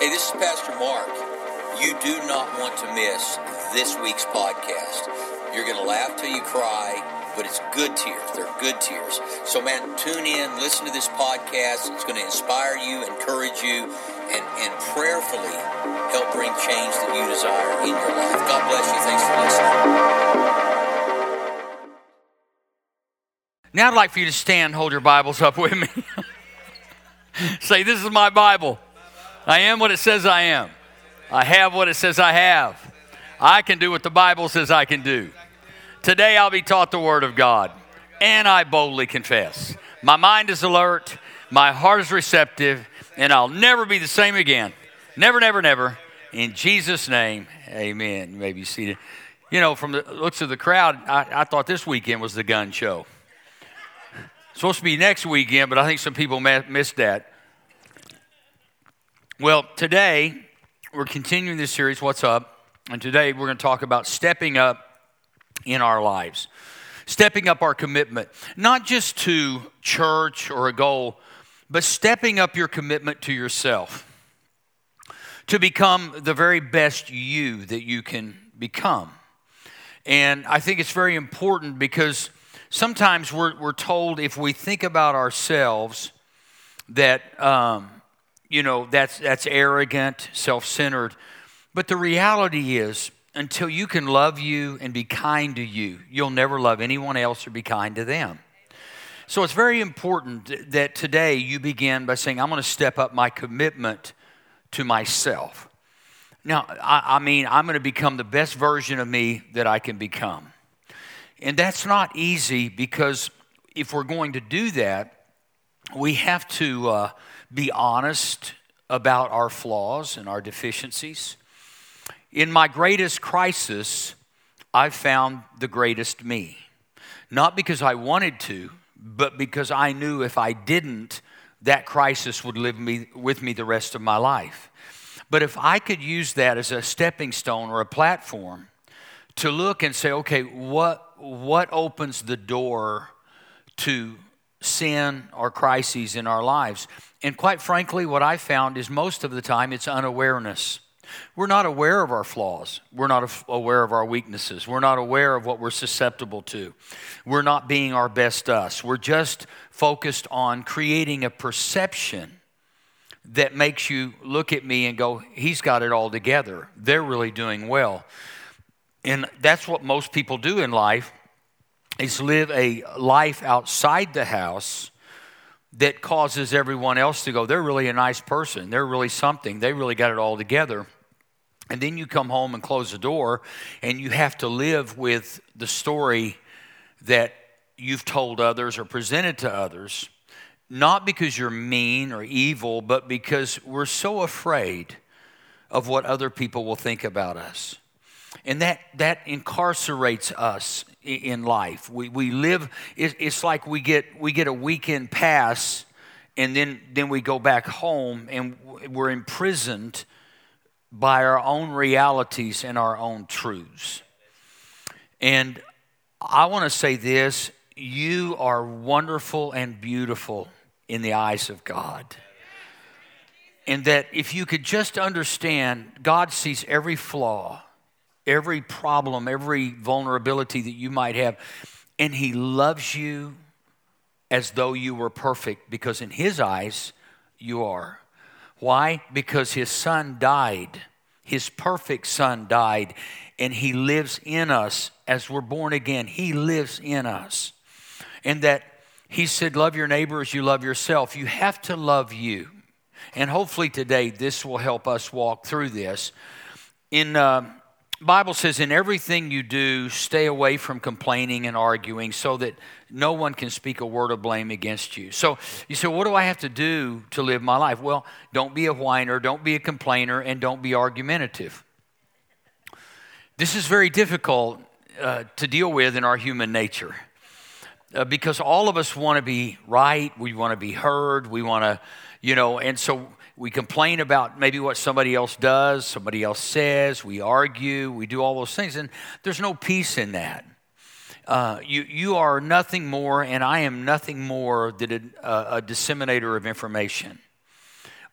Hey, this is Pastor Mark. You do not want to miss this week's podcast. You're going to laugh till you cry, but it's good tears. They're good tears. So, man, tune in, listen to this podcast. It's going to inspire you, encourage you, and, and prayerfully help bring change that you desire in your life. God bless you. Thanks for listening. Now I'd like for you to stand, hold your Bibles up with me. Say, This is my Bible. I am what it says I am. I have what it says I have. I can do what the Bible says I can do. Today I'll be taught the Word of God, and I boldly confess. My mind is alert, my heart is receptive, and I'll never be the same again. Never, never, never. In Jesus' name, amen. You may be seated. You know, from the looks of the crowd, I, I thought this weekend was the gun show. Supposed to be next weekend, but I think some people missed that. Well, today we're continuing this series, What's Up? And today we're going to talk about stepping up in our lives, stepping up our commitment, not just to church or a goal, but stepping up your commitment to yourself to become the very best you that you can become. And I think it's very important because sometimes we're, we're told if we think about ourselves that. Um, you know, that's, that's arrogant, self centered. But the reality is, until you can love you and be kind to you, you'll never love anyone else or be kind to them. So it's very important that today you begin by saying, I'm going to step up my commitment to myself. Now, I, I mean, I'm going to become the best version of me that I can become. And that's not easy because if we're going to do that, we have to uh, be honest about our flaws and our deficiencies. In my greatest crisis, I found the greatest me. Not because I wanted to, but because I knew if I didn't, that crisis would live me, with me the rest of my life. But if I could use that as a stepping stone or a platform to look and say, okay, what, what opens the door to sin or crises in our lives. And quite frankly, what I found is most of the time it's unawareness. We're not aware of our flaws. We're not aware of our weaknesses. We're not aware of what we're susceptible to. We're not being our best us. We're just focused on creating a perception that makes you look at me and go, he's got it all together. They're really doing well. And that's what most people do in life is live a life outside the house that causes everyone else to go, they're really a nice person. They're really something. They really got it all together. And then you come home and close the door, and you have to live with the story that you've told others or presented to others, not because you're mean or evil, but because we're so afraid of what other people will think about us. And that, that incarcerates us in life. We, we live, it's like we get, we get a weekend pass and then, then we go back home and we're imprisoned by our own realities and our own truths. And I want to say this you are wonderful and beautiful in the eyes of God. And that if you could just understand, God sees every flaw every problem, every vulnerability that you might have. And He loves you as though you were perfect because in His eyes, you are. Why? Because His Son died. His perfect Son died, and He lives in us as we're born again. He lives in us. And that He said, Love your neighbor as you love yourself. You have to love you. And hopefully today, this will help us walk through this. In uh, Bible says, in everything you do, stay away from complaining and arguing so that no one can speak a word of blame against you. So you say, what do I have to do to live my life? Well, don't be a whiner, don't be a complainer, and don't be argumentative. This is very difficult uh, to deal with in our human nature uh, because all of us want to be right, we want to be heard, we want to, you know, and so we complain about maybe what somebody else does, somebody else says, we argue, we do all those things, and there's no peace in that. Uh, you, you are nothing more, and I am nothing more than a, a disseminator of information.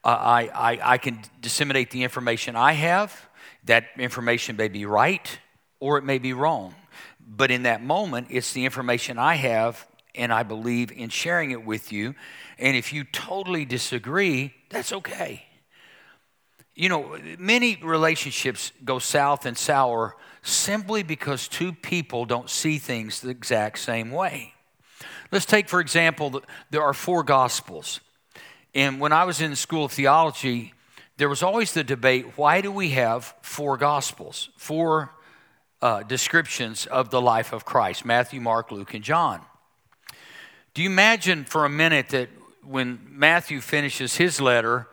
Uh, I, I, I can disseminate the information I have. That information may be right or it may be wrong. But in that moment, it's the information I have, and I believe in sharing it with you. And if you totally disagree, that's okay. You know, many relationships go south and sour simply because two people don't see things the exact same way. Let's take, for example, there are four gospels. And when I was in the school of theology, there was always the debate why do we have four gospels, four uh, descriptions of the life of Christ Matthew, Mark, Luke, and John? Do you imagine for a minute that when Matthew finishes his letter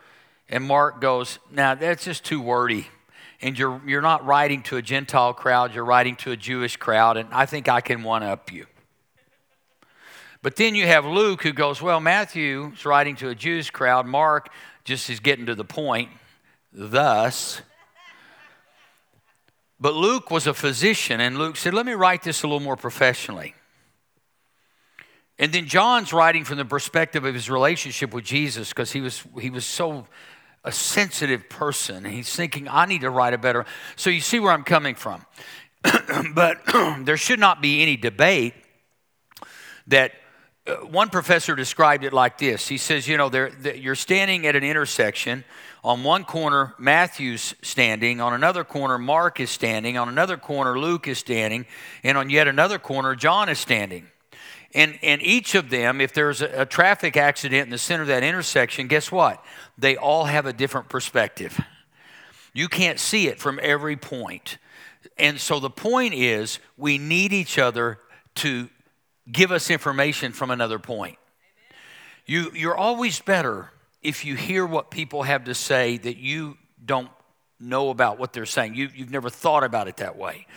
and Mark goes, Now that's just too wordy. And you're, you're not writing to a Gentile crowd, you're writing to a Jewish crowd, and I think I can one up you. But then you have Luke who goes, Well, Matthew's writing to a Jewish crowd. Mark just is getting to the point. Thus, but Luke was a physician, and Luke said, Let me write this a little more professionally. And then John's writing from the perspective of his relationship with Jesus because he was, he was so a sensitive person. He's thinking, I need to write a better. So you see where I'm coming from. but there should not be any debate that uh, one professor described it like this. He says, you know, you're standing at an intersection. On one corner, Matthew's standing. On another corner, Mark is standing. On another corner, Luke is standing. And on yet another corner, John is standing. And, and each of them, if there's a, a traffic accident in the center of that intersection, guess what? They all have a different perspective. You can't see it from every point. And so the point is, we need each other to give us information from another point. You, you're always better if you hear what people have to say that you don't know about what they're saying. You, you've never thought about it that way.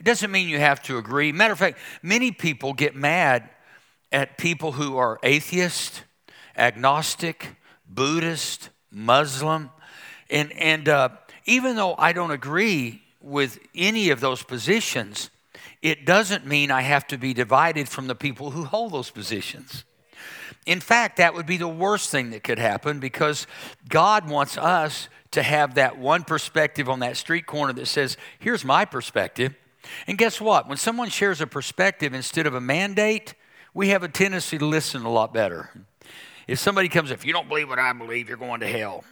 It doesn't mean you have to agree. Matter of fact, many people get mad at people who are atheist, agnostic, Buddhist, Muslim. And, and uh, even though I don't agree with any of those positions, it doesn't mean I have to be divided from the people who hold those positions. In fact, that would be the worst thing that could happen because God wants us to have that one perspective on that street corner that says, here's my perspective. And guess what? When someone shares a perspective instead of a mandate, we have a tendency to listen a lot better. If somebody comes, if you don't believe what I believe, you're going to hell.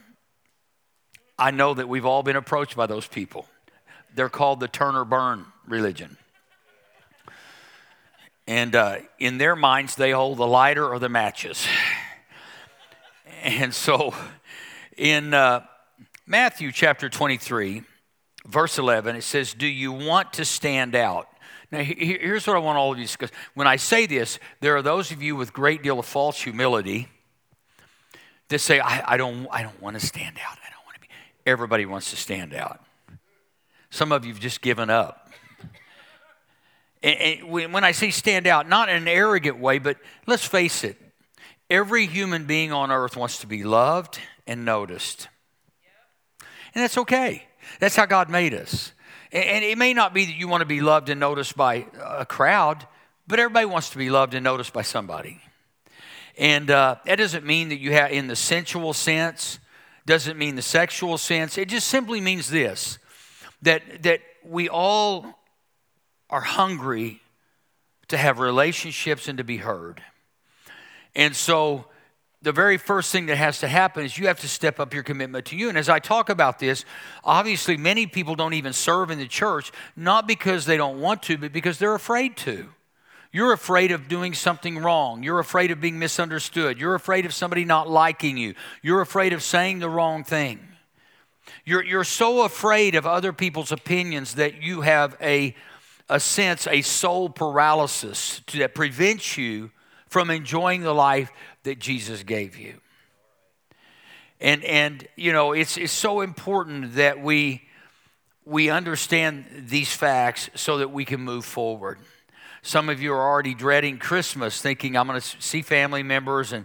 I know that we've all been approached by those people. They're called the Turner burn religion. And uh, in their minds, they hold the lighter or the matches. And so in uh, Matthew chapter 23, verse 11, it says, Do you want to stand out? Now, here's what I want all of you to discuss. When I say this, there are those of you with great deal of false humility that say, I, I don't, I don't want to stand out. I don't want to be. Everybody wants to stand out. Some of you have just given up. And, when I say stand out, not in an arrogant way, but let's face it, every human being on earth wants to be loved and noticed. And that's okay. That's how God made us. And it may not be that you want to be loved and noticed by a crowd, but everybody wants to be loved and noticed by somebody. And uh, that doesn't mean that you have, in the sensual sense, doesn't mean the sexual sense. It just simply means this that, that we all are hungry to have relationships and to be heard. And so, the very first thing that has to happen is you have to step up your commitment to you. And as I talk about this, obviously, many people don't even serve in the church, not because they don't want to, but because they're afraid to. You're afraid of doing something wrong. You're afraid of being misunderstood. You're afraid of somebody not liking you. You're afraid of saying the wrong thing. You're, you're so afraid of other people's opinions that you have a a sense, a soul paralysis that prevents you from enjoying the life that Jesus gave you. And, and you know, it's, it's so important that we, we understand these facts so that we can move forward. Some of you are already dreading Christmas, thinking, I'm going to see family members and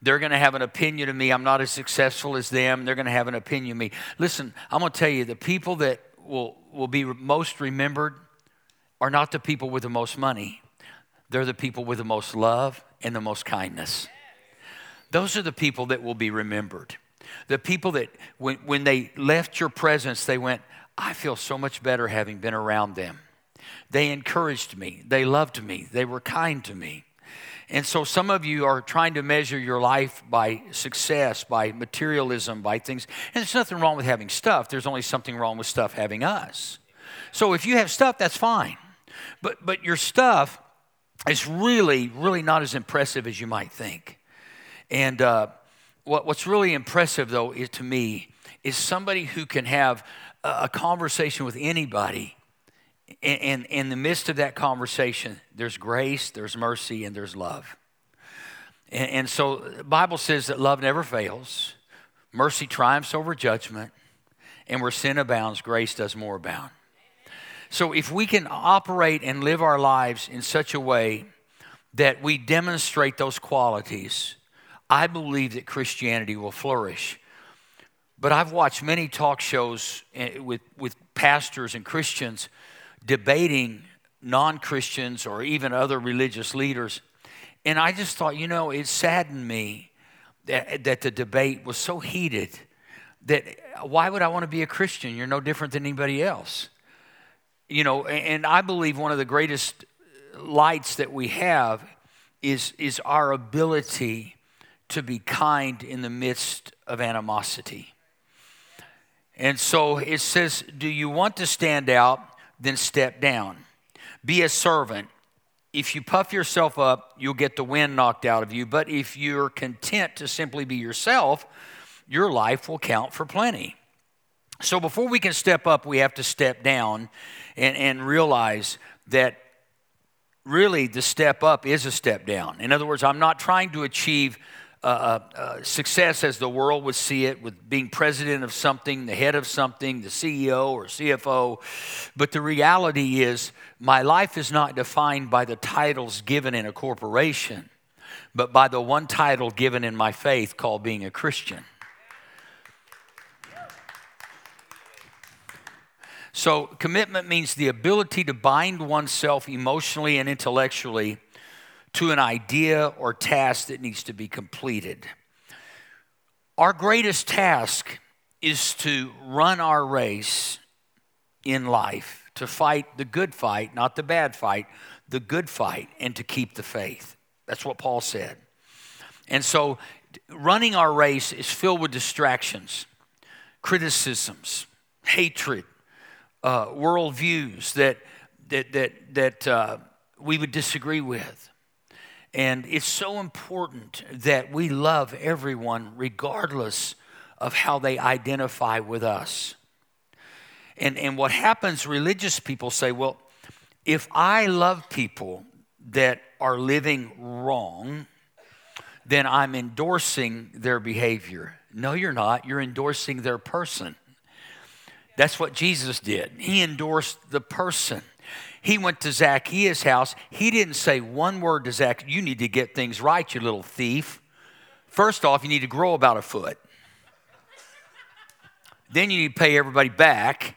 they're going to have an opinion of me. I'm not as successful as them. They're going to have an opinion of me. Listen, I'm going to tell you the people that will, will be most remembered are not the people with the most money, they're the people with the most love and the most kindness. Those are the people that will be remembered. The people that, when, when they left your presence, they went, I feel so much better having been around them. They encouraged me, they loved me, they were kind to me. And so some of you are trying to measure your life by success, by materialism, by things. And there's nothing wrong with having stuff. There's only something wrong with stuff having us. So if you have stuff, that's fine. But but your stuff is really, really not as impressive as you might think. And uh, what, what's really impressive, though, is, to me, is somebody who can have a, a conversation with anybody and in the midst of that conversation, there's grace, there's mercy, and there's love. And, and so the Bible says that love never fails, mercy triumphs over judgment, and where sin abounds, grace does more abound. So if we can operate and live our lives in such a way that we demonstrate those qualities, I believe that Christianity will flourish. But I've watched many talk shows eh, with, with pastors and Christians debating non Christians or even other religious leaders. And I just thought, you know, it saddened me that, that the debate was so heated that why would I want to be a Christian? You're no different than anybody else. You know, and I believe one of the greatest lights that we have is, is our ability to be kind in the midst of animosity. And so it says, Do you want to stand out? then step down. Be a servant. If you puff yourself up, you'll get the wind knocked out of you. But if you're content to simply be yourself, your life will count for plenty. So before we can step up, we have to step down and, and realize that really the step up is a step down. In other words, I'm not trying to achieve uh, uh, uh, success as the world would see it, with being president of something, the head of something, the CEO or CFO. But the reality is, my life is not defined by the titles given in a corporation, but by the one title given in my faith called being a Christian. So, commitment means the ability to bind oneself emotionally and intellectually to an idea or task that needs to be completed. Our greatest task is to run our race in life, to fight the good fight, not the bad fight, the good fight, and to keep the faith. That's what Paul said. And so, running our race is filled with distractions, criticisms, hatred, uh, worldviews that, that, that, that uh, we would disagree with. And it's so important that we love everyone regardless of how they identify with us. And, and what happens, religious people say, well, if I love people that are living wrong, then I'm endorsing their behavior. No, you're not. You're endorsing their person. That's what Jesus did. He endorsed the person. He went to Zacchaeus' house. He didn't say one word to Zacchaeus, You need to get things right, you little thief. First off, you need to grow about a foot. Then you need to pay everybody back.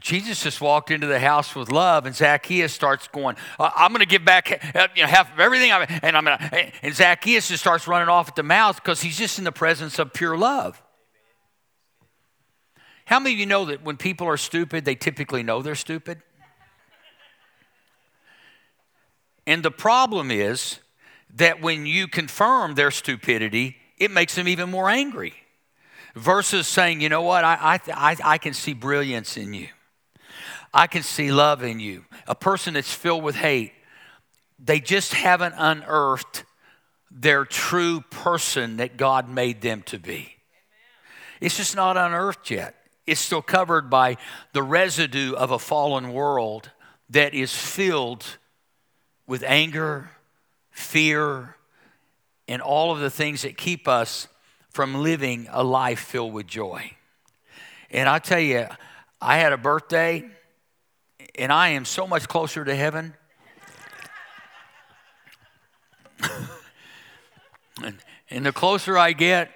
Jesus just walked into the house with love, and Zacchaeus starts going, uh, "I'm going to give back uh, you know, half of everything." And I'm to, and Zacchaeus just starts running off at the mouth because he's just in the presence of pure love. How many of you know that when people are stupid, they typically know they're stupid? And the problem is that when you confirm their stupidity, it makes them even more angry. Versus saying, you know what, I, I, I can see brilliance in you. I can see love in you. A person that's filled with hate, they just haven't unearthed their true person that God made them to be. It's just not unearthed yet. It's still covered by the residue of a fallen world that is filled with anger, fear, and all of the things that keep us from living a life filled with joy. And I tell you, I had a birthday, and I am so much closer to heaven. and, and the closer I get,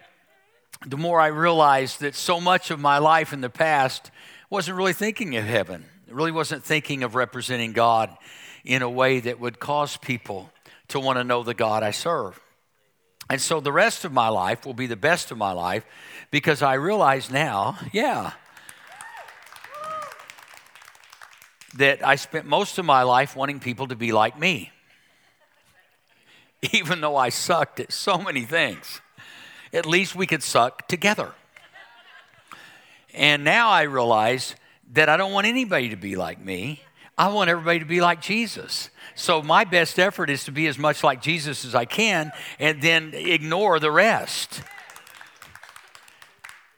the more I realized that so much of my life in the past wasn't really thinking of heaven. It really wasn't thinking of representing God in a way that would cause people to want to know the God I serve. And so the rest of my life will be the best of my life because I realize now, yeah, that I spent most of my life wanting people to be like me, even though I sucked at so many things. At least we could suck together. And now I realize that I don't want anybody to be like me. I want everybody to be like Jesus. So my best effort is to be as much like Jesus as I can and then ignore the rest.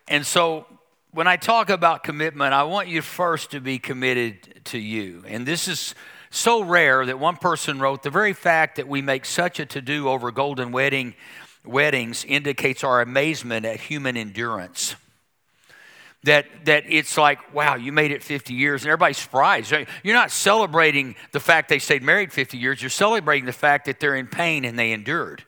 And so when I talk about commitment, I want you first to be committed to you. And this is so rare that one person wrote the very fact that we make such a to do over golden wedding weddings indicates our amazement at human endurance that, that it's like, wow, you made it 50 years, and everybody's surprised. You're not celebrating the fact they stayed married 50 years, you're celebrating the fact that they're in pain and they endured.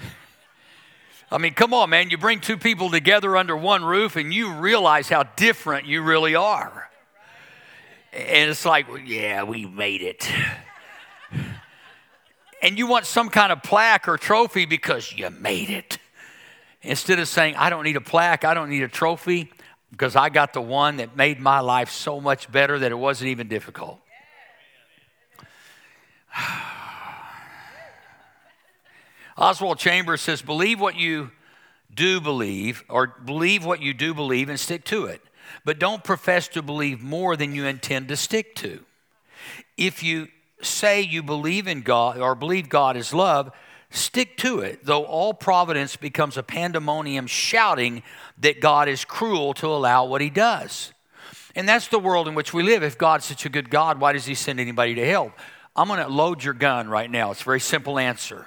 I mean, come on, man. You bring two people together under one roof and you realize how different you really are. And it's like, yeah, we made it. And you want some kind of plaque or trophy because you made it. Instead of saying, I don't need a plaque, I don't need a trophy, because I got the one that made my life so much better that it wasn't even difficult. Oswald Chambers says, Believe what you do believe, or believe what you do believe and stick to it. But don't profess to believe more than you intend to stick to. If you say you believe in God or believe God is love, Stick to it, though all providence becomes a pandemonium shouting that God is cruel to allow what he does. And that's the world in which we live. If God's such a good God, why does he send anybody to hell? I'm going to load your gun right now. It's a very simple answer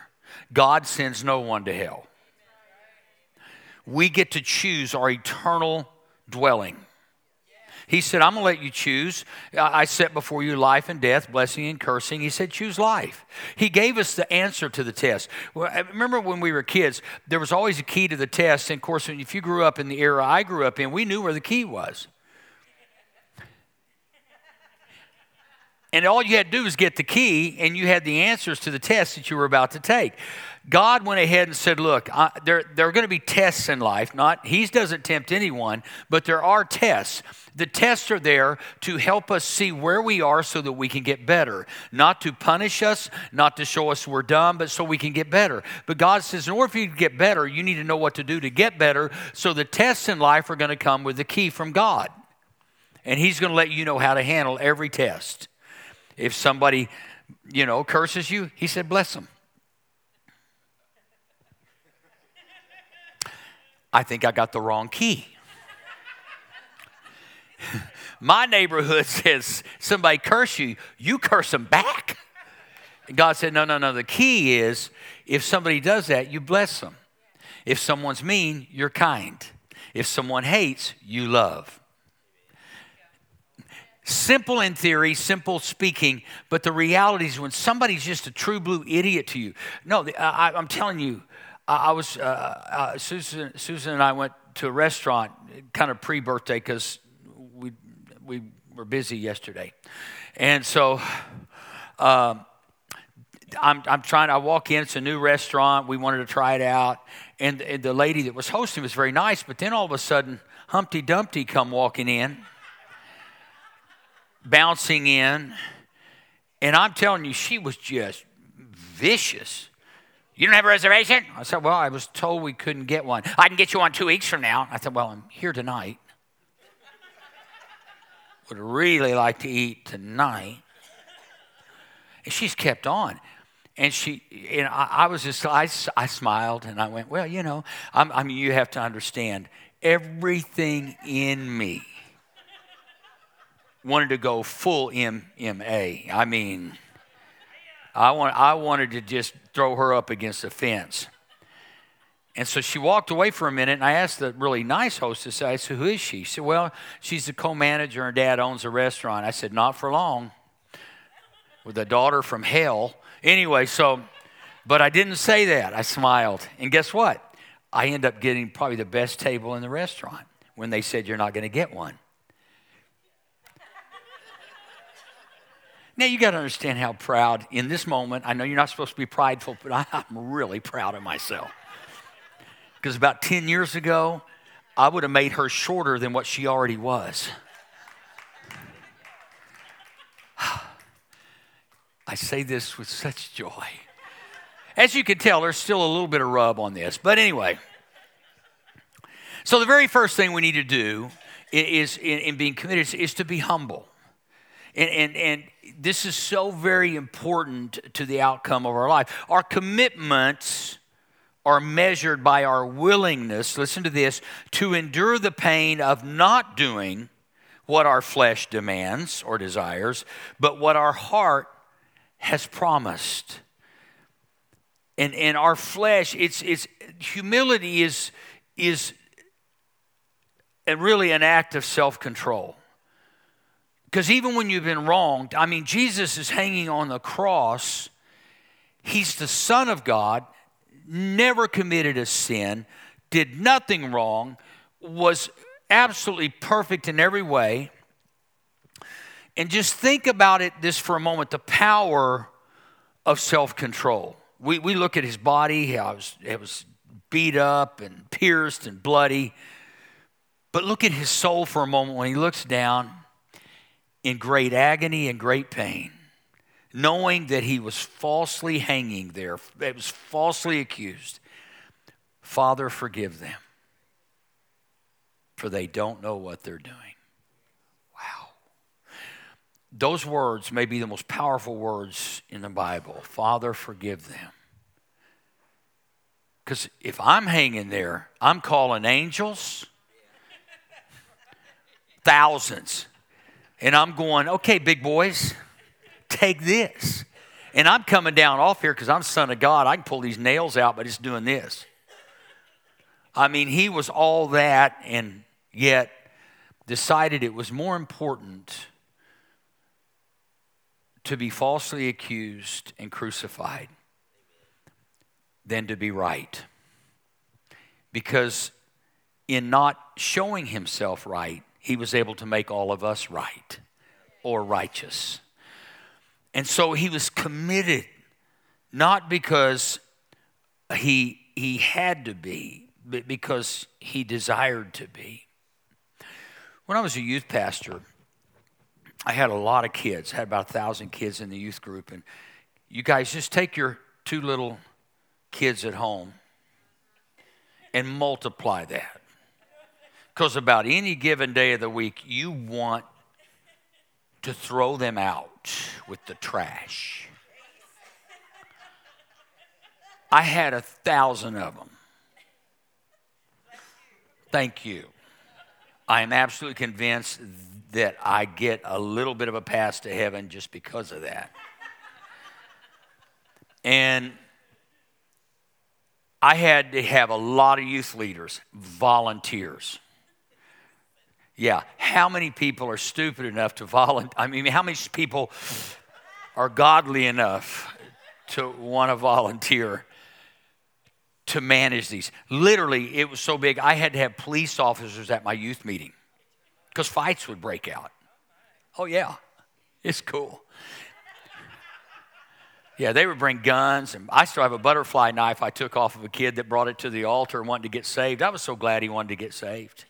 God sends no one to hell. We get to choose our eternal dwelling. He said, I'm going to let you choose. I set before you life and death, blessing and cursing. He said, choose life. He gave us the answer to the test. Remember when we were kids, there was always a key to the test. And of course, if you grew up in the era I grew up in, we knew where the key was. And all you had to do was get the key, and you had the answers to the test that you were about to take. God went ahead and said, Look, I, there, there are going to be tests in life. Not He doesn't tempt anyone, but there are tests. The tests are there to help us see where we are so that we can get better. Not to punish us, not to show us we're dumb, but so we can get better. But God says, in order for you to get better, you need to know what to do to get better. So the tests in life are going to come with the key from God. And He's going to let you know how to handle every test. If somebody, you know, curses you, he said, bless them. I think I got the wrong key. My neighborhood says somebody curse you, you curse them back. And God said, no, no, no. The key is if somebody does that, you bless them. If someone's mean, you're kind. If someone hates, you love. Simple in theory, simple speaking, but the reality is when somebody's just a true blue idiot to you. No, I, am telling you, I, was, uh, uh, Susan, Susan and I went to a restaurant kind of pre birthday because we, we were busy yesterday. And so, um, I'm, I'm trying, I walk in, it's a new restaurant. We wanted to try it out. And, and the lady that was hosting was very nice, but then all of a sudden, Humpty Dumpty come walking in bouncing in. And I'm telling you, she was just vicious. You don't have a reservation? I said, Well, I was told we couldn't get one. I can get you one two weeks from now. I said, Well, I'm here tonight. Would really like to eat tonight. And she's kept on. And she, and I, I was just, I, I smiled and I went, Well, you know, I'm, I mean, you have to understand everything in me wanted to go full MMA. I mean, I, want, I wanted to just throw her up against the fence. And so she walked away for a minute, and I asked the really nice hostess, I said, Who is she? She said, Well, she's the co manager, and dad owns a restaurant. I said, Not for long. With a daughter from hell. Anyway, so, but I didn't say that. I smiled. And guess what? I end up getting probably the best table in the restaurant when they said, You're not going to get one. Now you got to understand how proud in this moment. I know you're not supposed to be prideful, but I'm really proud of myself. Because about 10 years ago, I would have made her shorter than what she already was. I say this with such joy. As you can tell, there's still a little bit of rub on this. But anyway, so the very first thing we need to do is in, in being committed is, to be humble. And, and, and this is so very important to the outcome of our life. Our commitments are measured by our willingness, listen to this, to endure the pain of not doing what our flesh demands or desires, but what our heart has promised. And, and our flesh, it's, it's humility is, is really an act of self-control. Because even when you've been wronged, I mean, Jesus is hanging on the cross. He's the Son of God, never committed a sin, did nothing wrong, was absolutely perfect in every way. And just think about it this for a moment the power of self control. We, we look at his body, it was, it was beat up and pierced and bloody. But look at his soul for a moment when he looks down in great agony and great pain, knowing that he was falsely hanging there, that was falsely accused. Father, forgive them, for they don't know what they're doing. Wow. Those words may be the most powerful words in the Bible. Father, forgive them. Because if I'm hanging there, I'm calling angels thousands. And I'm going, okay, big boys, take this. And I'm coming down off here because I'm son of God. I can pull these nails out by just doing this. I mean, he was all that and yet decided it was more important to be falsely accused and crucified than to be right. Because in not showing himself right, he was able to make all of us right or righteous. And so he was committed, not because he, he had to be, but because he desired to be. When I was a youth pastor, I had a lot of kids, I had about a thousand kids in the youth group. And you guys just take your two little kids at home and multiply that. Because about any given day of the week, you want to throw them out with the trash. I had a thousand of them. Thank you. I am absolutely convinced that I get a little bit of a pass to heaven just because of that. And I had to have a lot of youth leaders, volunteers. Yeah. How many people are stupid enough to volunteer? I mean, how many people are godly enough to want to volunteer to manage these? Literally, it was so big, I had to have police officers at my youth meeting because fights would break out. Oh, yeah. It's cool. Yeah, they would bring guns, and I still have a butterfly knife I took off of a kid that brought it to the altar and wanted to get saved. I was so glad he wanted to get saved.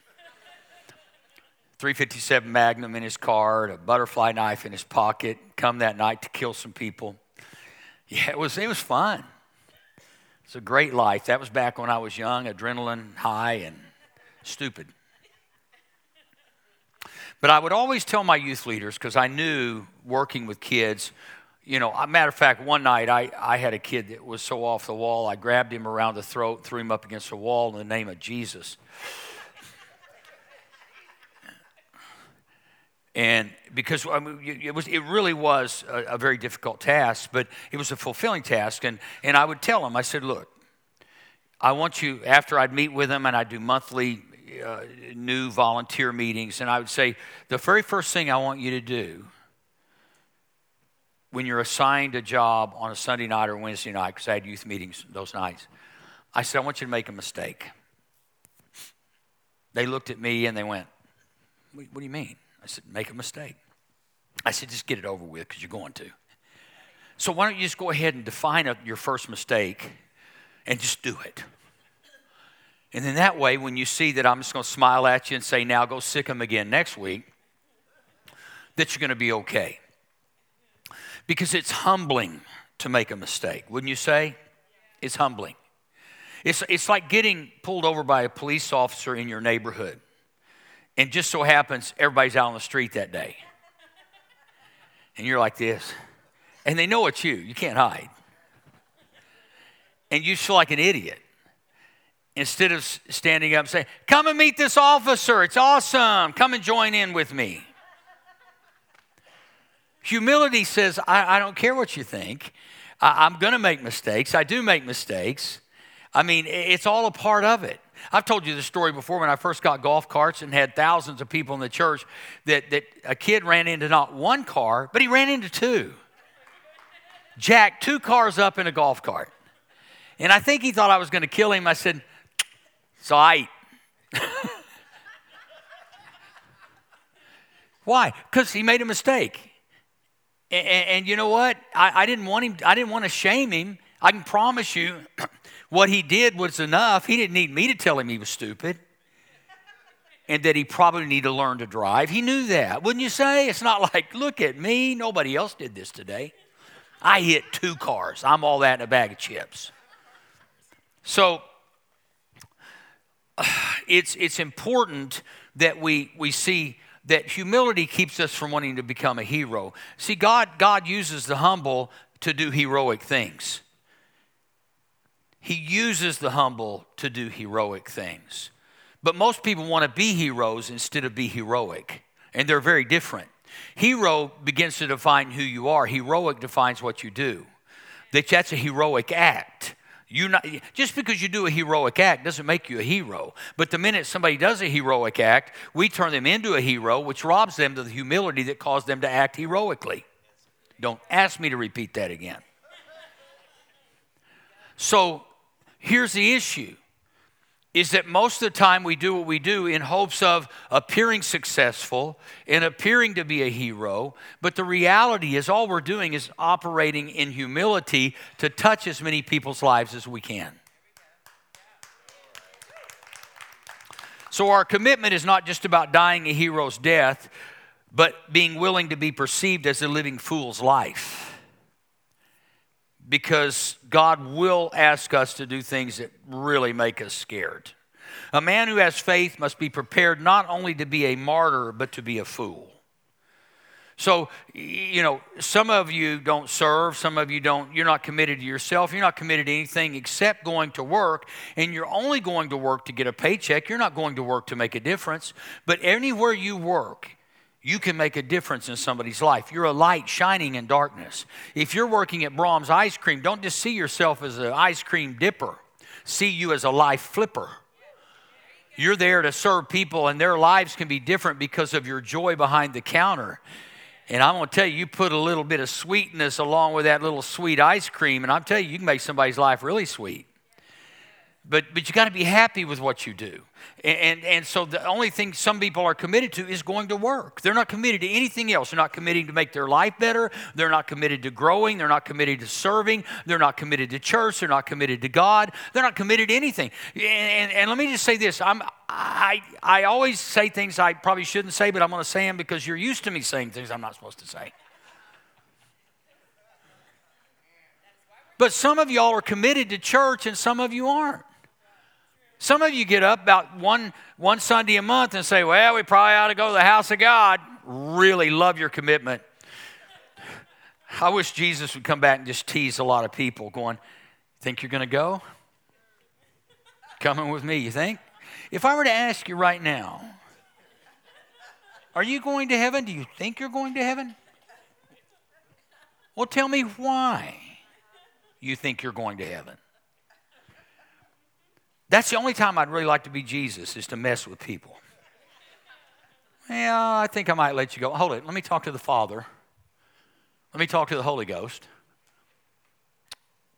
357 Magnum in his car, a butterfly knife in his pocket, come that night to kill some people. Yeah, it was, it was fun. It's a great life. That was back when I was young, adrenaline high, and stupid. But I would always tell my youth leaders, because I knew working with kids, you know, matter of fact, one night I, I had a kid that was so off the wall, I grabbed him around the throat, threw him up against the wall in the name of Jesus. And because I mean, it, was, it really was a, a, very difficult task, but it was a fulfilling task. And, and I would tell him, I said, look, I want you, after I'd meet with him and I'd do monthly uh, new volunteer meetings, and I would say, the very first thing I want you to do when you're assigned a job on a Sunday night or Wednesday night, because I had youth meetings those nights, I said, I want you to make a mistake. They looked at me and they went, What do you mean? I said, make a mistake. I said, just get it over with because you're going to. So why don't you just go ahead and define a, your first mistake and just do it? And then that way, when you see that I'm just going to smile at you and say, now go sick them again next week, that you're going to be okay. Because it's humbling to make a mistake, wouldn't you say? It's humbling. It's, it's like getting pulled over by a police officer in your neighborhood. And just so happens everybody's out on the street that day. And you're like this. And they know it's you. You can't hide. And you feel like an idiot. Instead of standing up and saying, Come and meet this officer. It's awesome. Come and join in with me. Humility says, I, I don't care what you think. I, I'm going to make mistakes. I do make mistakes. I mean, it's all a part of it. I've told you the story before when I first got golf carts and had thousands of people in the church that, that a kid ran into not one car, but he ran into two. Jack, two cars up in a golf cart. And I think he thought I was going to kill him. I said, So I. Why? Because he made a mistake. And, and, you know what? I, I didn't want him, I didn't want to shame him. I can promise you what he did was enough. He didn't need me to tell him he was stupid and that he probably needed to learn to drive. He knew that, wouldn't you say? It's not like, look at me, nobody else did this today. I hit two cars. I'm all that in a bag of chips. So it's, it's important that we, we see that humility keeps us from wanting to become a hero. See, God, God uses the humble to do heroic things. He uses the humble to do heroic things. But most people want to be heroes instead of be heroic, and they're very different. Hero begins to define who you are, heroic defines what you do. That that's a heroic act. You not just because you do a heroic act doesn't make you a hero. But the minute somebody does a heroic act, we turn them into a hero, which robs them of the humility that caused them to act heroically. Don't ask me to repeat that again. So here's the issue is that most of the time we do what we do in hopes of appearing successful and appearing to be a hero, but the reality is all we're doing is operating in humility to touch as many people's lives as we can. So, our commitment is not just about dying a hero's death, but being willing to be perceived as a living fool's life because God will ask us to do things that really make us scared. A man who has faith must be prepared not only to be a martyr, but to be a fool. So, you know, some of you don't serve, some of you don't, you're not committed to yourself, you're not committed to anything except going to work, and you're only going to work to get a paycheck. You're not going to work to make a difference. But anywhere you work, you can make a difference in somebody's life. You're a light shining in darkness. If you're working at Braum's Ice Cream, don't just see yourself as an ice cream dipper, see you as a life flipper. You're there to serve people, and their lives can be different because of your joy behind the counter. And I'm going to tell you, you put a little bit of sweetness along with that little sweet ice cream, and I'm telling you, you can make somebody's life really sweet. But, but you got to be happy with what you do. And, and so the only thing some people are committed to is going to work. They're not committed to anything else. They're not committing to make their life better. They're not committed to growing. They're not committed to serving. They're not committed to church. They're not committed to God. They're not committed to anything. And, and, and let me just say this I'm, I, I always say things I probably shouldn't say, but I'm going to say them because you're used to me saying things I'm not supposed to say. But some of y'all are committed to church and some of you aren't. Some of you get up about one, one Sunday a month and say, Well, we probably ought to go to the house of God. Really love your commitment. I wish Jesus would come back and just tease a lot of people, going, Think you're going to go? Coming with me, you think? If I were to ask you right now, Are you going to heaven? Do you think you're going to heaven? Well, tell me why you think you're going to heaven. That's the only time I'd really like to be Jesus, is to mess with people. Yeah, I think I might let you go. Hold it. Let me talk to the Father. Let me talk to the Holy Ghost.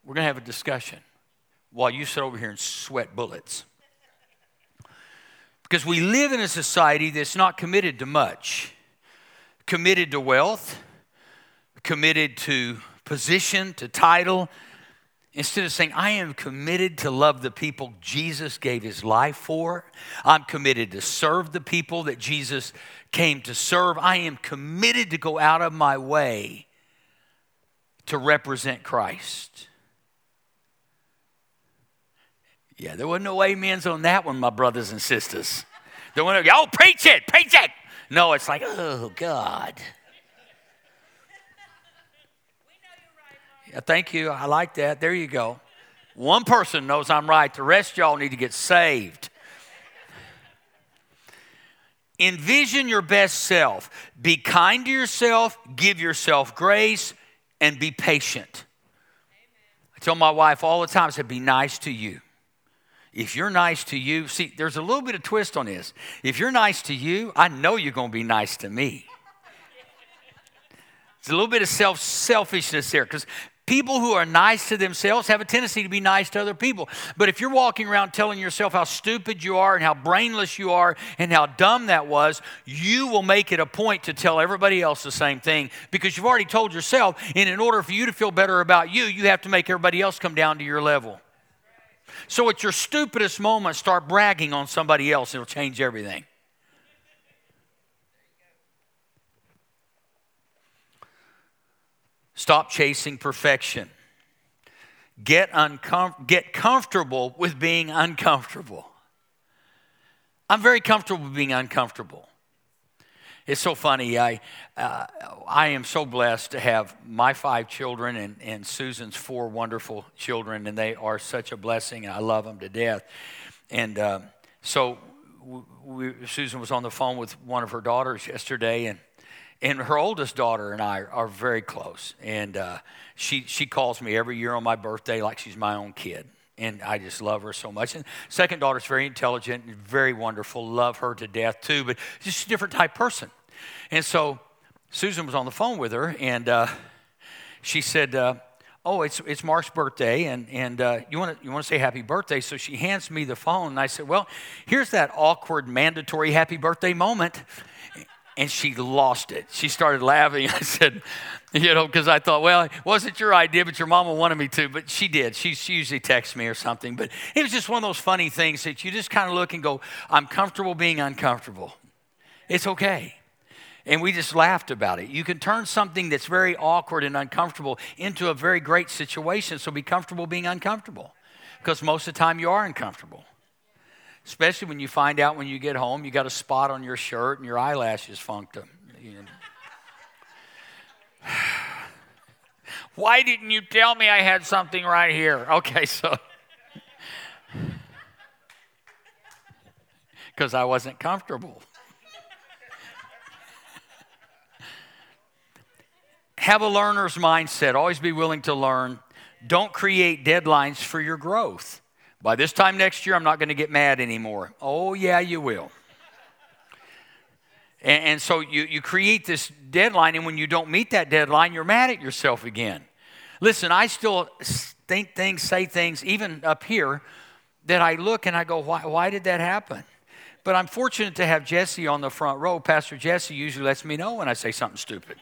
We're going to have a discussion while you sit over here and sweat bullets. Because we live in a society that's not committed to much, committed to wealth, committed to position, to title, Instead of saying, I am committed to love the people Jesus gave his life for, I'm committed to serve the people that Jesus came to serve, I am committed to go out of my way to represent Christ. Yeah, there wasn't no amens on that one, my brothers and sisters. There wasn't, oh, preach it, preach it. No, it's like, oh, God. Thank you. I like that. There you go. One person knows I'm right. The rest y'all need to get saved. Envision your best self. Be kind to yourself, give yourself grace, and be patient. I tell my wife all the time, I said, be nice to you. If you're nice to you, see, there's a little bit of twist on this. If you're nice to you, I know you're going to be nice to me. It's a little bit of self selfishness there because People who are nice to themselves have a tendency to be nice to other people. But if you're walking around telling yourself how stupid you are and how brainless you are and how dumb that was, you will make it a point to tell everybody else the same thing because you've already told yourself. And in order for you to feel better about you, you have to make everybody else come down to your level. So at your stupidest moment, start bragging on somebody else, it'll change everything. Stop chasing perfection. Get, uncom- get comfortable with being uncomfortable. I'm very comfortable with being uncomfortable. It's so funny. I, uh, I am so blessed to have my five children and, and Susan's four wonderful children, and they are such a blessing, and I love them to death. And uh, so we, Susan was on the phone with one of her daughters yesterday, and and her oldest daughter and I are very close. And uh, she, she calls me every year on my birthday like she's my own kid. And I just love her so much. And second daughter's very intelligent and very wonderful. Love her to death too, but just a different type person. And so Susan was on the phone with her, and uh, she said, uh, "Oh, it's it's Mark's birthday, and and uh, you want to you want to say happy birthday?" So she hands me the phone, and I said, "Well, here's that awkward mandatory happy birthday moment." And she lost it. She started laughing. I said, you know, because I thought, well, it wasn't your idea, but your mama wanted me to. But she did. She, she usually texts me or something. But it was just one of those funny things that you just kind of look and go, I'm comfortable being uncomfortable. It's okay. And we just laughed about it. You can turn something that's very awkward and uncomfortable into a very great situation. So be comfortable being uncomfortable because most of the time you are uncomfortable especially when you find out when you get home you got a spot on your shirt and your eyelashes funked know. Why didn't you tell me I had something right here? Okay, so. Because I wasn't comfortable. Have a learner's mindset. Always be willing to learn. Don't create deadlines for your growth. By this time next year, I'm not going to get mad anymore. Oh, yeah, you will. And, and, so you, you create this deadline, and when you don't meet that deadline, you're mad at yourself again. Listen, I still think things, say things, even up here, that I look and I go, why, why did that happen? But I'm fortunate to have Jesse on the front row. Pastor Jesse usually lets me know when I say something stupid.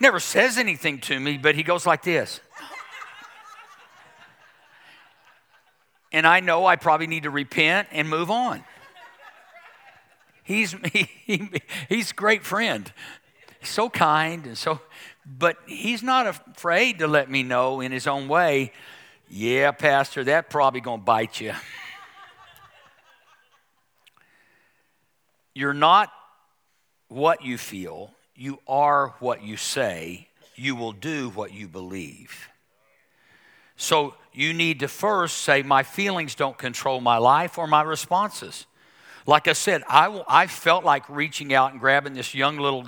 Never says anything to me, but he goes like this. And I know I probably need to repent and move on. He's, he, he, he's great friend, so kind and so, but he's not afraid to let me know in his own way, yeah, Pastor, that probably gonna bite you. You're not what you feel, you are what you say, you will do what you believe. So you need to first say, My feelings don't control my life or my responses. Like I said, I, I felt like reaching out and grabbing this young little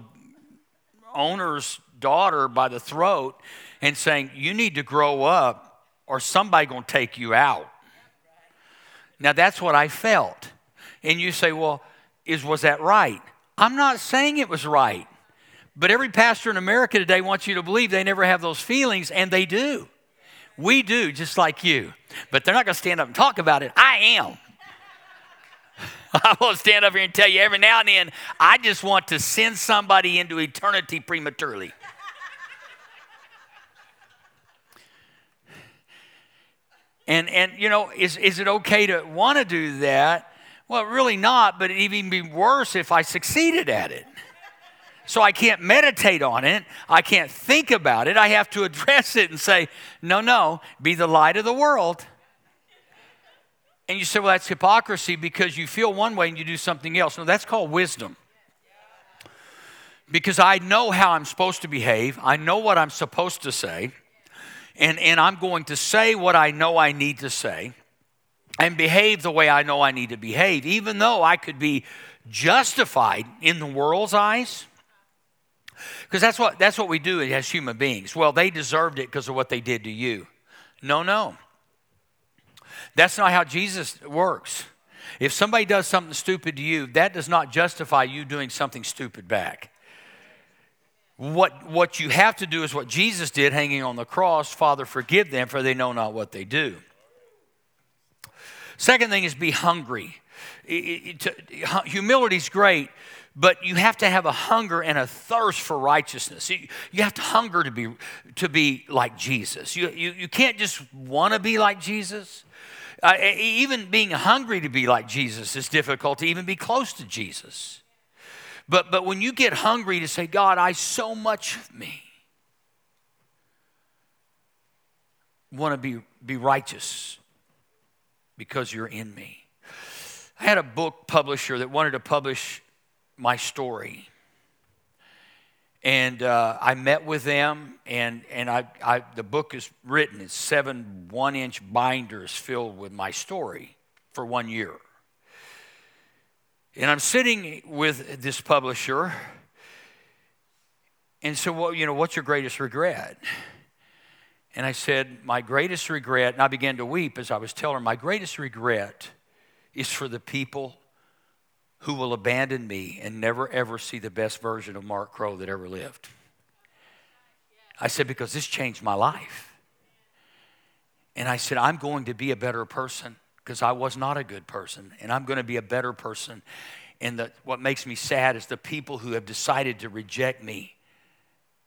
owner's daughter by the throat and saying, You need to grow up or somebody to take you out. Now that's what I felt. And you say, Well, is, was that right? I'm not saying it was right. But every pastor in America today wants you to believe they never have those feelings, and they do. We do, just like you. But they're not going to stand up and talk about it. I am. I will stand up here and tell you every now and then, I just want to send somebody into eternity prematurely. And, and you know, is, is it okay to want to do that? Well, really not, but it'd even be worse if I succeeded at it. So I can't meditate on it. I can't think about it. I have to address it and say, no, no, be the light of the world. And you say, well, that's hypocrisy because you feel one way and you do something else. No, that's called wisdom. Because I know how I'm supposed to behave, I know what I'm supposed to say, and, and I'm going to say what I know I need to say and behave the way I know I need to behave, even though I could be justified in the world's eyes. Because that's what, that's what we do as human beings. Well, they deserved it because of what they did to you. No, no. That's not how Jesus works. If somebody does something stupid to you, that does not justify you doing something stupid back. What, what you have to do is what Jesus did hanging on the cross Father, forgive them, for they know not what they do. Second thing is be hungry. Humility is great, but you have to have a hunger and a thirst for righteousness. You, you have to hunger to be, to be like Jesus. You, you, you can't just want to be like Jesus. Uh, even being hungry to be like Jesus is difficult to even be close to Jesus. But, but when you get hungry to say, God, I so much of me want to be, be righteous because you're in me. I had a book publisher that wanted to publish my story. And uh, I met with them, and, and I, I, the book is written. It's seven one inch binders filled with my story for one year. And I'm sitting with this publisher, and so, well, you know, what's your greatest regret? And I said, My greatest regret, and I began to weep as I was telling her, My greatest regret is for the people who will abandon me and never ever see the best version of Mark Crow that ever lived. I said, Because this changed my life. And I said, I'm going to be a better person because I was not a good person, and I'm going to be a better person. And the, what makes me sad is the people who have decided to reject me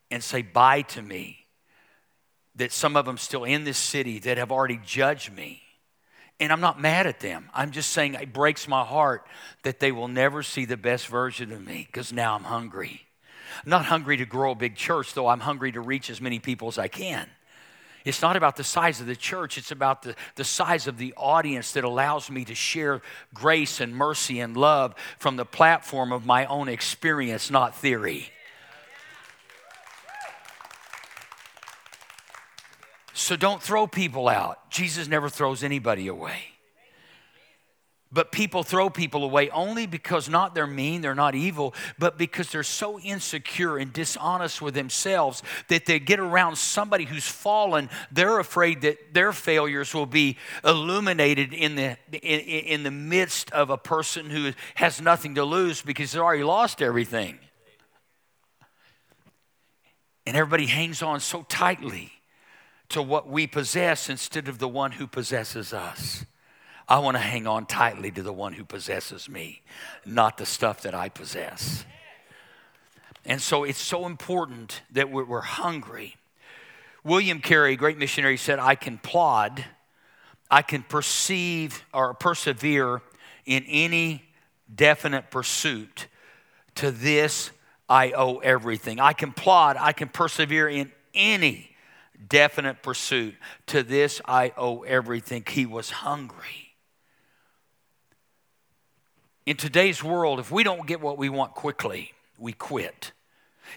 and say bye to me that some of them still in this city that have already judged me. And I'm not mad at them. I'm just saying it breaks my heart that they will never see the best version of me because now I'm hungry. I'm not hungry to grow a big church, though I'm hungry to reach as many people as I can. It's not about the size of the church, it's about the, the size of the audience that allows me to share grace and mercy and love from the platform of my own experience, not theory. So don't throw people out. Jesus never throws anybody away. But people throw people away only because not they're mean, they're not evil, but because they're so insecure and dishonest with themselves that they get around somebody who's fallen. They're afraid that their failures will be illuminated in the, in, in the midst of a person who has nothing to lose because they've already lost everything. And everybody hangs on so tightly to what we possess instead of the one who possesses us. I want to hang on tightly to the one who possesses me, not the stuff that I possess. And so it's so important that we're, hungry. William Carey, great missionary, said, I can plod, I can perceive or persevere in any definite pursuit. To this I owe everything. I can plod, I can persevere in any definite pursuit. To this I owe everything. He was hungry. In today's world, if we don't get what we want quickly, we quit.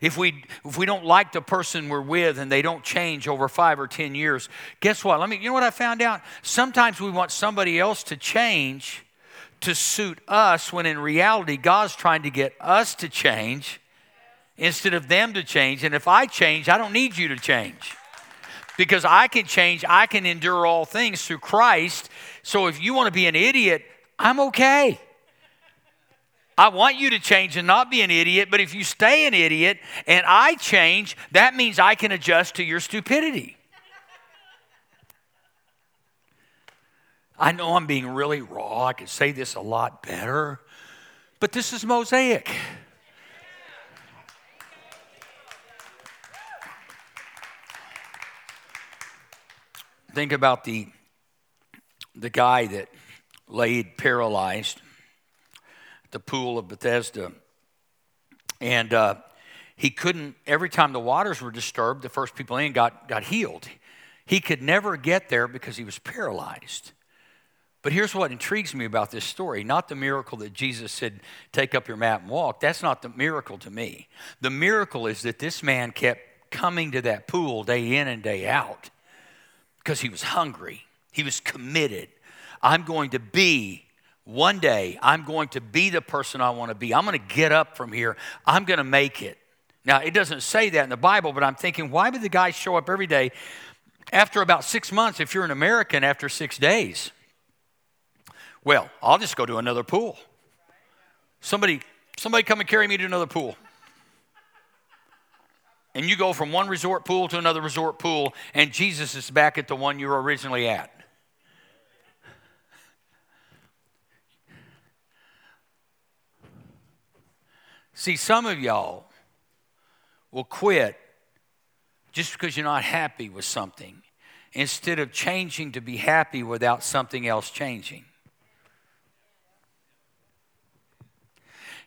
If we, if we don't like the person we're with and they don't change over five or 10 years, guess what? Let me, you know what I found out? Sometimes we want somebody else to change to suit us when in reality, God's trying to get us to change instead of them to change. And if I change, I don't need you to change because I can change, I can endure all things through Christ. So if you want to be an idiot, I'm okay. I want you to change and not be an idiot, but if you stay an idiot and I change, that means I can adjust to your stupidity. I know I'm being really raw. I could say this a lot better, but this is Mosaic. Think about the, the guy that laid paralyzed at the pool of Bethesda. And uh, he couldn't, every time the waters were disturbed, the first people in got, got healed. He could never get there because he was paralyzed. But here's what intrigues me about this story not the miracle that Jesus said, Take up your mat and walk. That's not the miracle to me. The miracle is that this man kept coming to that pool day in and day out because he was hungry. He was committed. I'm going to be, one day, I'm going to be the person I want to be. I'm going to get up from here. I'm going to make it. Now, it doesn't say that in the Bible, but I'm thinking, why would the guy show up every day after about six months if you're an American after six days? Well, I'll just go to another pool. Somebody, somebody come and carry me to another pool and you go from one resort pool to another resort pool, and Jesus is back at the one you were originally at. See, some of y'all will quit just because you're not happy with something instead of changing to be happy without something else changing.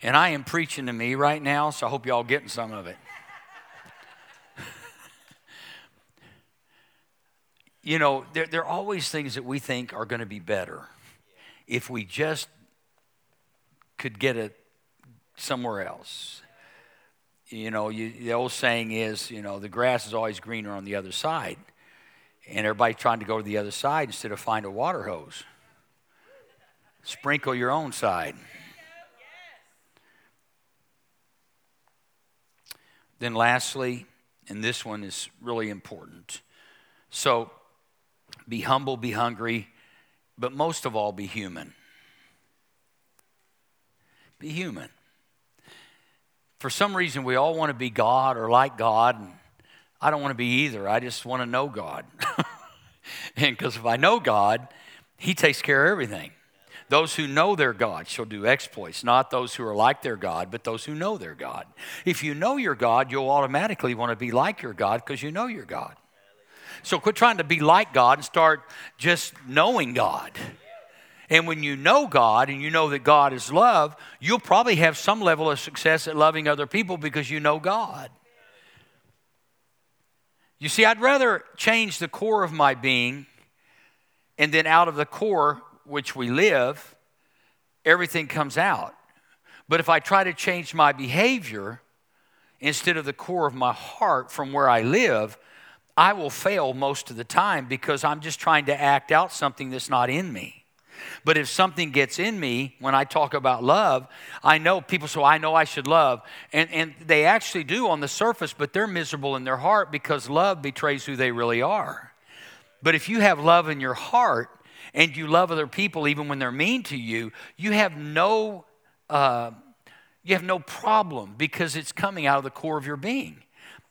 And I am preaching to me right now, so I hope y'all getting some of it. You know, there, there are always things that we think are going to be better if we just could get it somewhere else. You know, you, the old saying is, you know, the grass is always greener on the other side. And everybody's trying to go to the other side instead of find a water hose. Sprinkle your own side. Then, lastly, and this one is really important. So, be humble, be hungry, but most of all, be human. Be human. For some reason, we all want to be God or like God, and I don't want to be either. I just want to know God. and because if I know God, He takes care of everything. Those who know their God shall do exploits, not those who are like their God, but those who know their God. If you know your God, you'll automatically want to be like your God because you know your God. So quit trying to be like God and start just knowing God. And when you know God and you know that God is love, you'll probably have some level of success at loving other people because you know God. You see, I'd rather change the core of my being, and then out of the core which we live, everything comes out. But if I try to change my behavior instead of the core of my heart from where I live, I will fail most of the time because I'm just trying to act out something that's not in me. But if something gets in me when I talk about love, I know people say, I know I should love. And, and they actually do on the surface, but they're miserable in their heart because love betrays who they really are. But if you have love in your heart and you love other people even when they're mean to you, you have no, uh, you have no problem because it's coming out of the core of your being.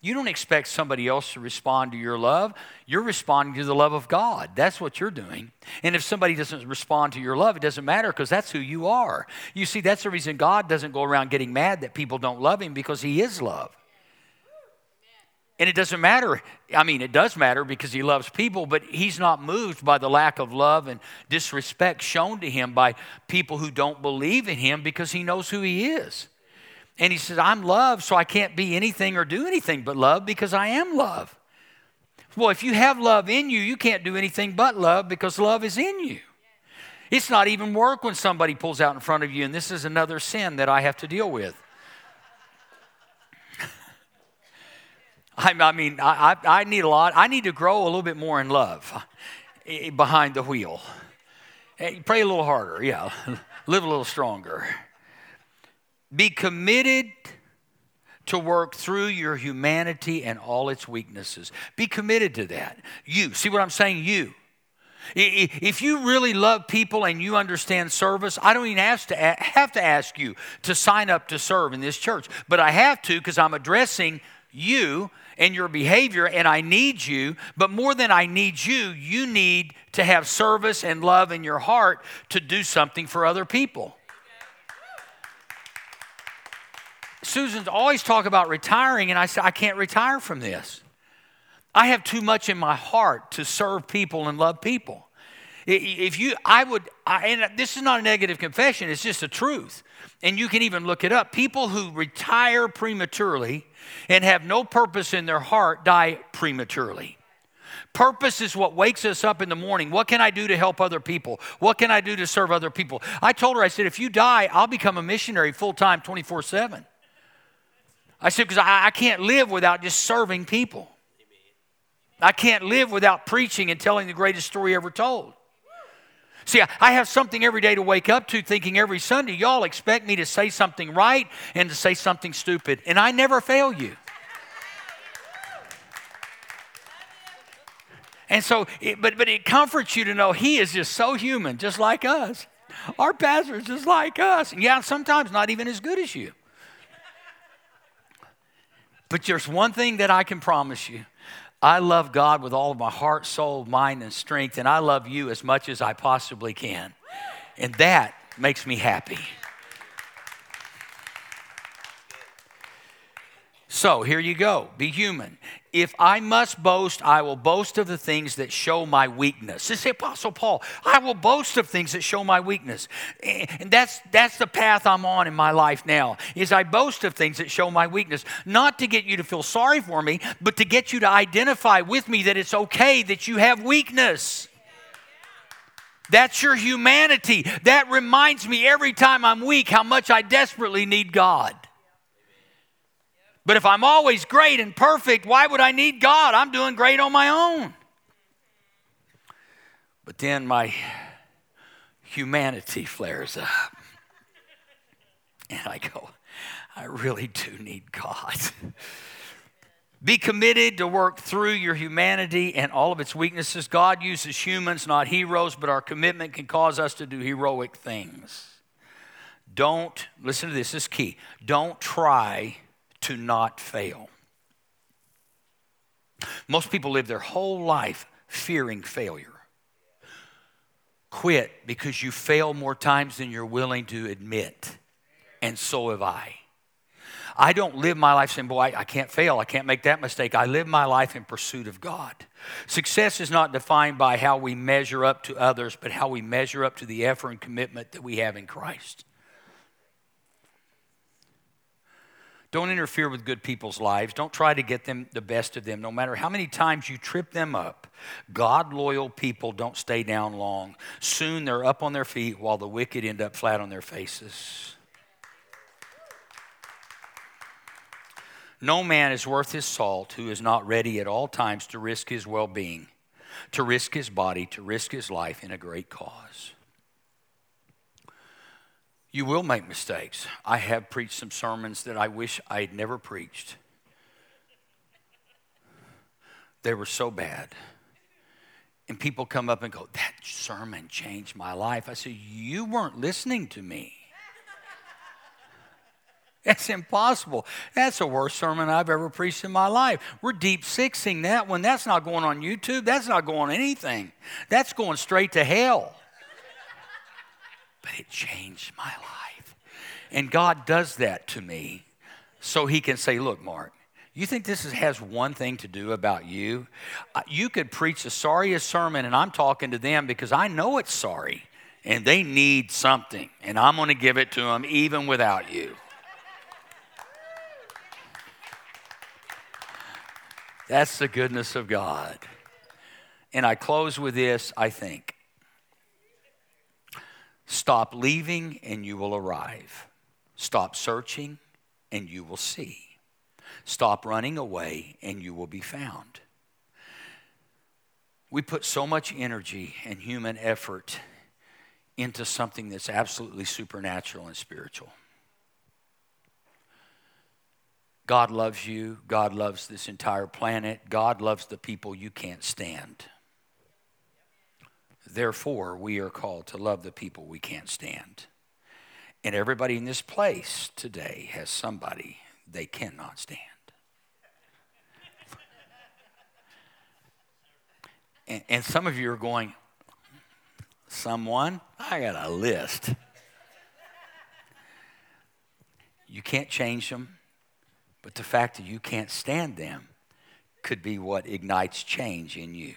You don't expect somebody else to respond to your love. You're responding to the love of God. That's what you're doing. And if somebody doesn't respond to your love, it doesn't matter because that's who you are. You see, that's the reason God doesn't go around getting mad that people don't love Him because He is love. And it doesn't matter. I mean, it does matter because He loves people, but He's not moved by the lack of love and disrespect shown to Him by people who don't believe in Him because He knows who He is. And he says, I'm love, so I can't be anything or do anything but love because I am love. Well, if you have love in you, you can't do anything but love because love is in you. It's not even work when somebody pulls out in front of you, and this is another sin that I have to deal with. I, mean, I, I need a lot. I need to grow a little bit more in love eh, behind the wheel. Hey, pray a little harder, yeah. Live a little stronger. Be committed to work through your humanity and all its weaknesses. Be committed to that. You, see what I'm saying? You. If you really love people and you understand service, I don't even have to, have to ask you to sign up to serve in this church. But I have to because I'm addressing you and your behavior, and I need you. But more than I need you, you need to have service and love in your heart to do something for other people. Susan's always talk about retiring, and I said, I can't retire from this. I have too much in my heart to serve people and love people. If you, I would, I, and this is not a negative confession, it's just the truth. And you can even look it up. People who retire prematurely and have no purpose in their heart die prematurely. Purpose is what wakes us up in the morning. What can I do to help other people? What can I do to serve other people? I told her, I said, if you die, I'll become a missionary full time 24 7. I said, because I, I can't live without just serving people. I can't live without preaching and telling the greatest story ever told. See, I have something every day to wake up to thinking every Sunday, y'all expect me to say something right and to say something stupid, and I never fail you. And so, it, but, but it comforts you to know he is just so human, just like us. Our pastor is just like us. And yeah, sometimes not even as good as you. But there's one thing that I can promise you I love God with all of my heart, soul, mind, and strength, and I love you as much as I possibly can. And that makes me happy. So here you go. Be human. If I must boast, I will boast of the things that show my weakness. This is the Apostle Paul. I will boast of things that show my weakness. And that's, that's the path I'm on in my life now, is I boast of things that show my weakness. Not to get you to feel sorry for me, but to get you to identify with me that it's okay that you have weakness. That's your humanity. That reminds me every time I'm weak how much I desperately need God. But if I'm always great and perfect, why would I need God? I'm doing great on my own. But then my humanity flares up. And I go, I really do need God. Be committed to work through your humanity and all of its weaknesses. God uses humans, not heroes, but our commitment can cause us to do heroic things. Don't, listen to this, this is key. Don't try to not fail. Most people live their whole life fearing failure. Quit because you fail more times than you're willing to admit, and so have I. I don't live my life saying, Boy, I, I, can't fail. I can't make that mistake. I live my life in pursuit of God. Success is not defined by how we measure up to others, but how we measure up to the effort and commitment that we have in Christ. Don't interfere with good people's lives. Don't try to get them the best of them, no matter how many times you trip them up. God loyal people don't stay down long. Soon they're up on their feet while the wicked end up flat on their faces. No man is worth his salt who is not ready at all times to risk his well being, to risk his body, to risk his life in a great cause. You will make mistakes. I have preached some sermons that I wish I had never preached. They were so bad. And people come up and go, That sermon changed my life. I said, You weren't listening to me. That's impossible. That's the worst sermon I've ever preached in my life. We're deep sixing that one. That's not going on YouTube. That's not going on anything. That's going straight to hell but it changed my life. And God does that to me so He can say, Look, Mark, you think this has one thing to do about you? Uh, you could preach the sorriest sermon, and I'm talking to them because I know it's sorry, and they need something, and I'm going to give it to them even without you. That's the goodness of God. And I close with this I think. Stop leaving and you will arrive. Stop searching and you will see. Stop running away and you will be found. We put so much energy and human effort into something that's absolutely supernatural and spiritual. God loves you. God loves this entire planet. God loves the people you can't stand. Therefore, we are called to love the people we can't stand. And everybody in this place today has somebody they cannot stand. and, and some of you are going, Someone? I got a list. You can't change them, but the fact that you can't stand them could be what ignites change in you.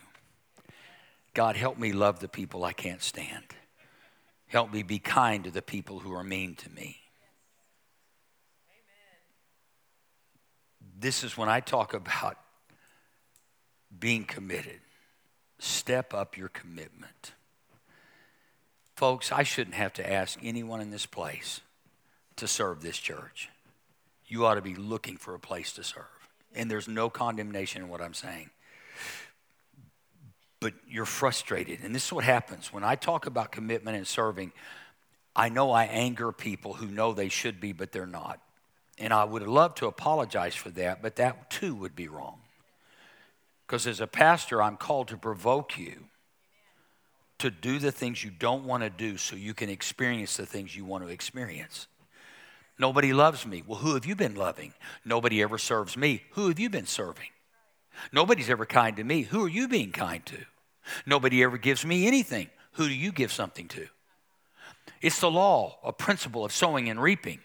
God, help me love the people I can't stand. Help me be kind to the people who are mean to me. This is when I talk about being committed. Step up your commitment. Folks, I shouldn't have to ask anyone in this place to serve this church. You ought to be looking for a place to serve. And there's no condemnation in what I'm saying. But you're frustrated. And this is what happens. When I talk about commitment and serving, I know I anger people who know they should be, but they're not. And I would love to apologize for that, but that too would be wrong. Because as a pastor, I'm called to provoke you to do the things you don't want to do so you can experience the things you want to experience. Nobody loves me. Well, who have you been loving? Nobody ever serves me. Who have you been serving? Nobody's ever kind to me. Who are you being kind to? Nobody ever gives me anything. Who do you give something to? It's the law, a principle of sowing and reaping.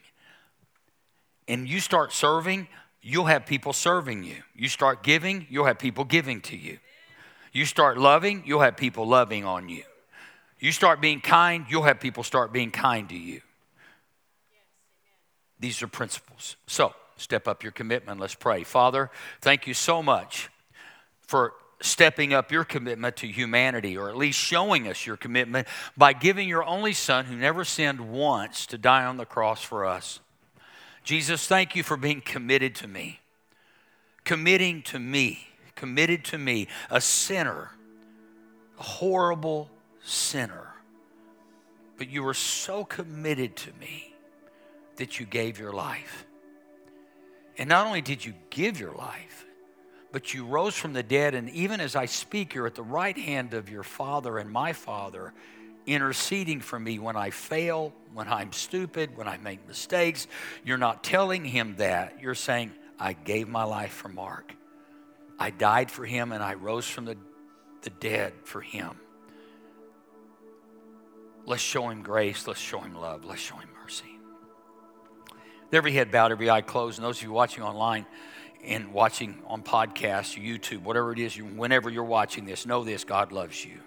And you start serving, you'll have people serving you. You start giving, you'll have people giving to you. You start loving, you'll have people loving on you. You start being kind, you'll have people start being kind to you. These are principles. So, step up your commitment. Let's pray. Father, thank you so much for stepping up your commitment to humanity, or at least showing us your commitment by giving your only Son, who never sinned once, to die on the cross for us. Jesus, thank you for being committed to me, committing to me, committed to me, a sinner, a horrible sinner. But you were so committed to me that you gave your life. And not only did you give your life, but you rose from the dead. And even as I speak, you're at the right hand of your Father and my Father, interceding for me when I fail, when I'm stupid, when I make mistakes. You're not telling him that. You're saying, I gave my life for Mark. I died for him and I rose from the, the dead for him. Let's show him grace. Let's show him love. Let's show him mercy every head bowed, every eye closed. And those of you watching online and watching on podcasts, YouTube, whatever it is, whenever you're watching this, know this God loves you.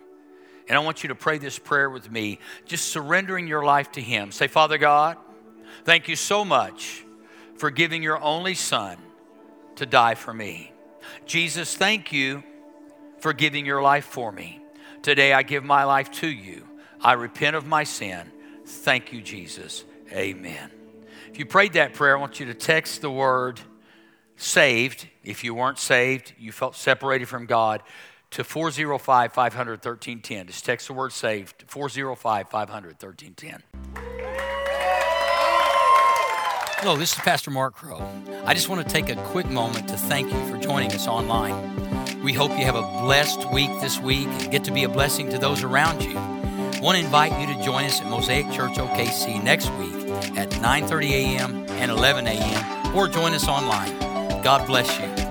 And I want you to pray this prayer with me, just surrendering your life to Him. Say, Father God, thank you so much for giving your only Son to die for me. Jesus, thank you for giving your life for me. Today I give my life to you. I repent of my sin. Thank you, Jesus. Amen. If you prayed that prayer, I want you to text the word saved. If you weren't saved, you felt separated from God, to 405 500 1310. Just text the word saved, 405 500 1310. Hello, this is Pastor Mark Crow. I just want to take a quick moment to thank you for joining us online. We hope you have a blessed week this week and get to be a blessing to those around you. I want to invite you to join us at Mosaic Church OKC next week at 9:30 a.m. and 11 a.m. or join us online. God bless you.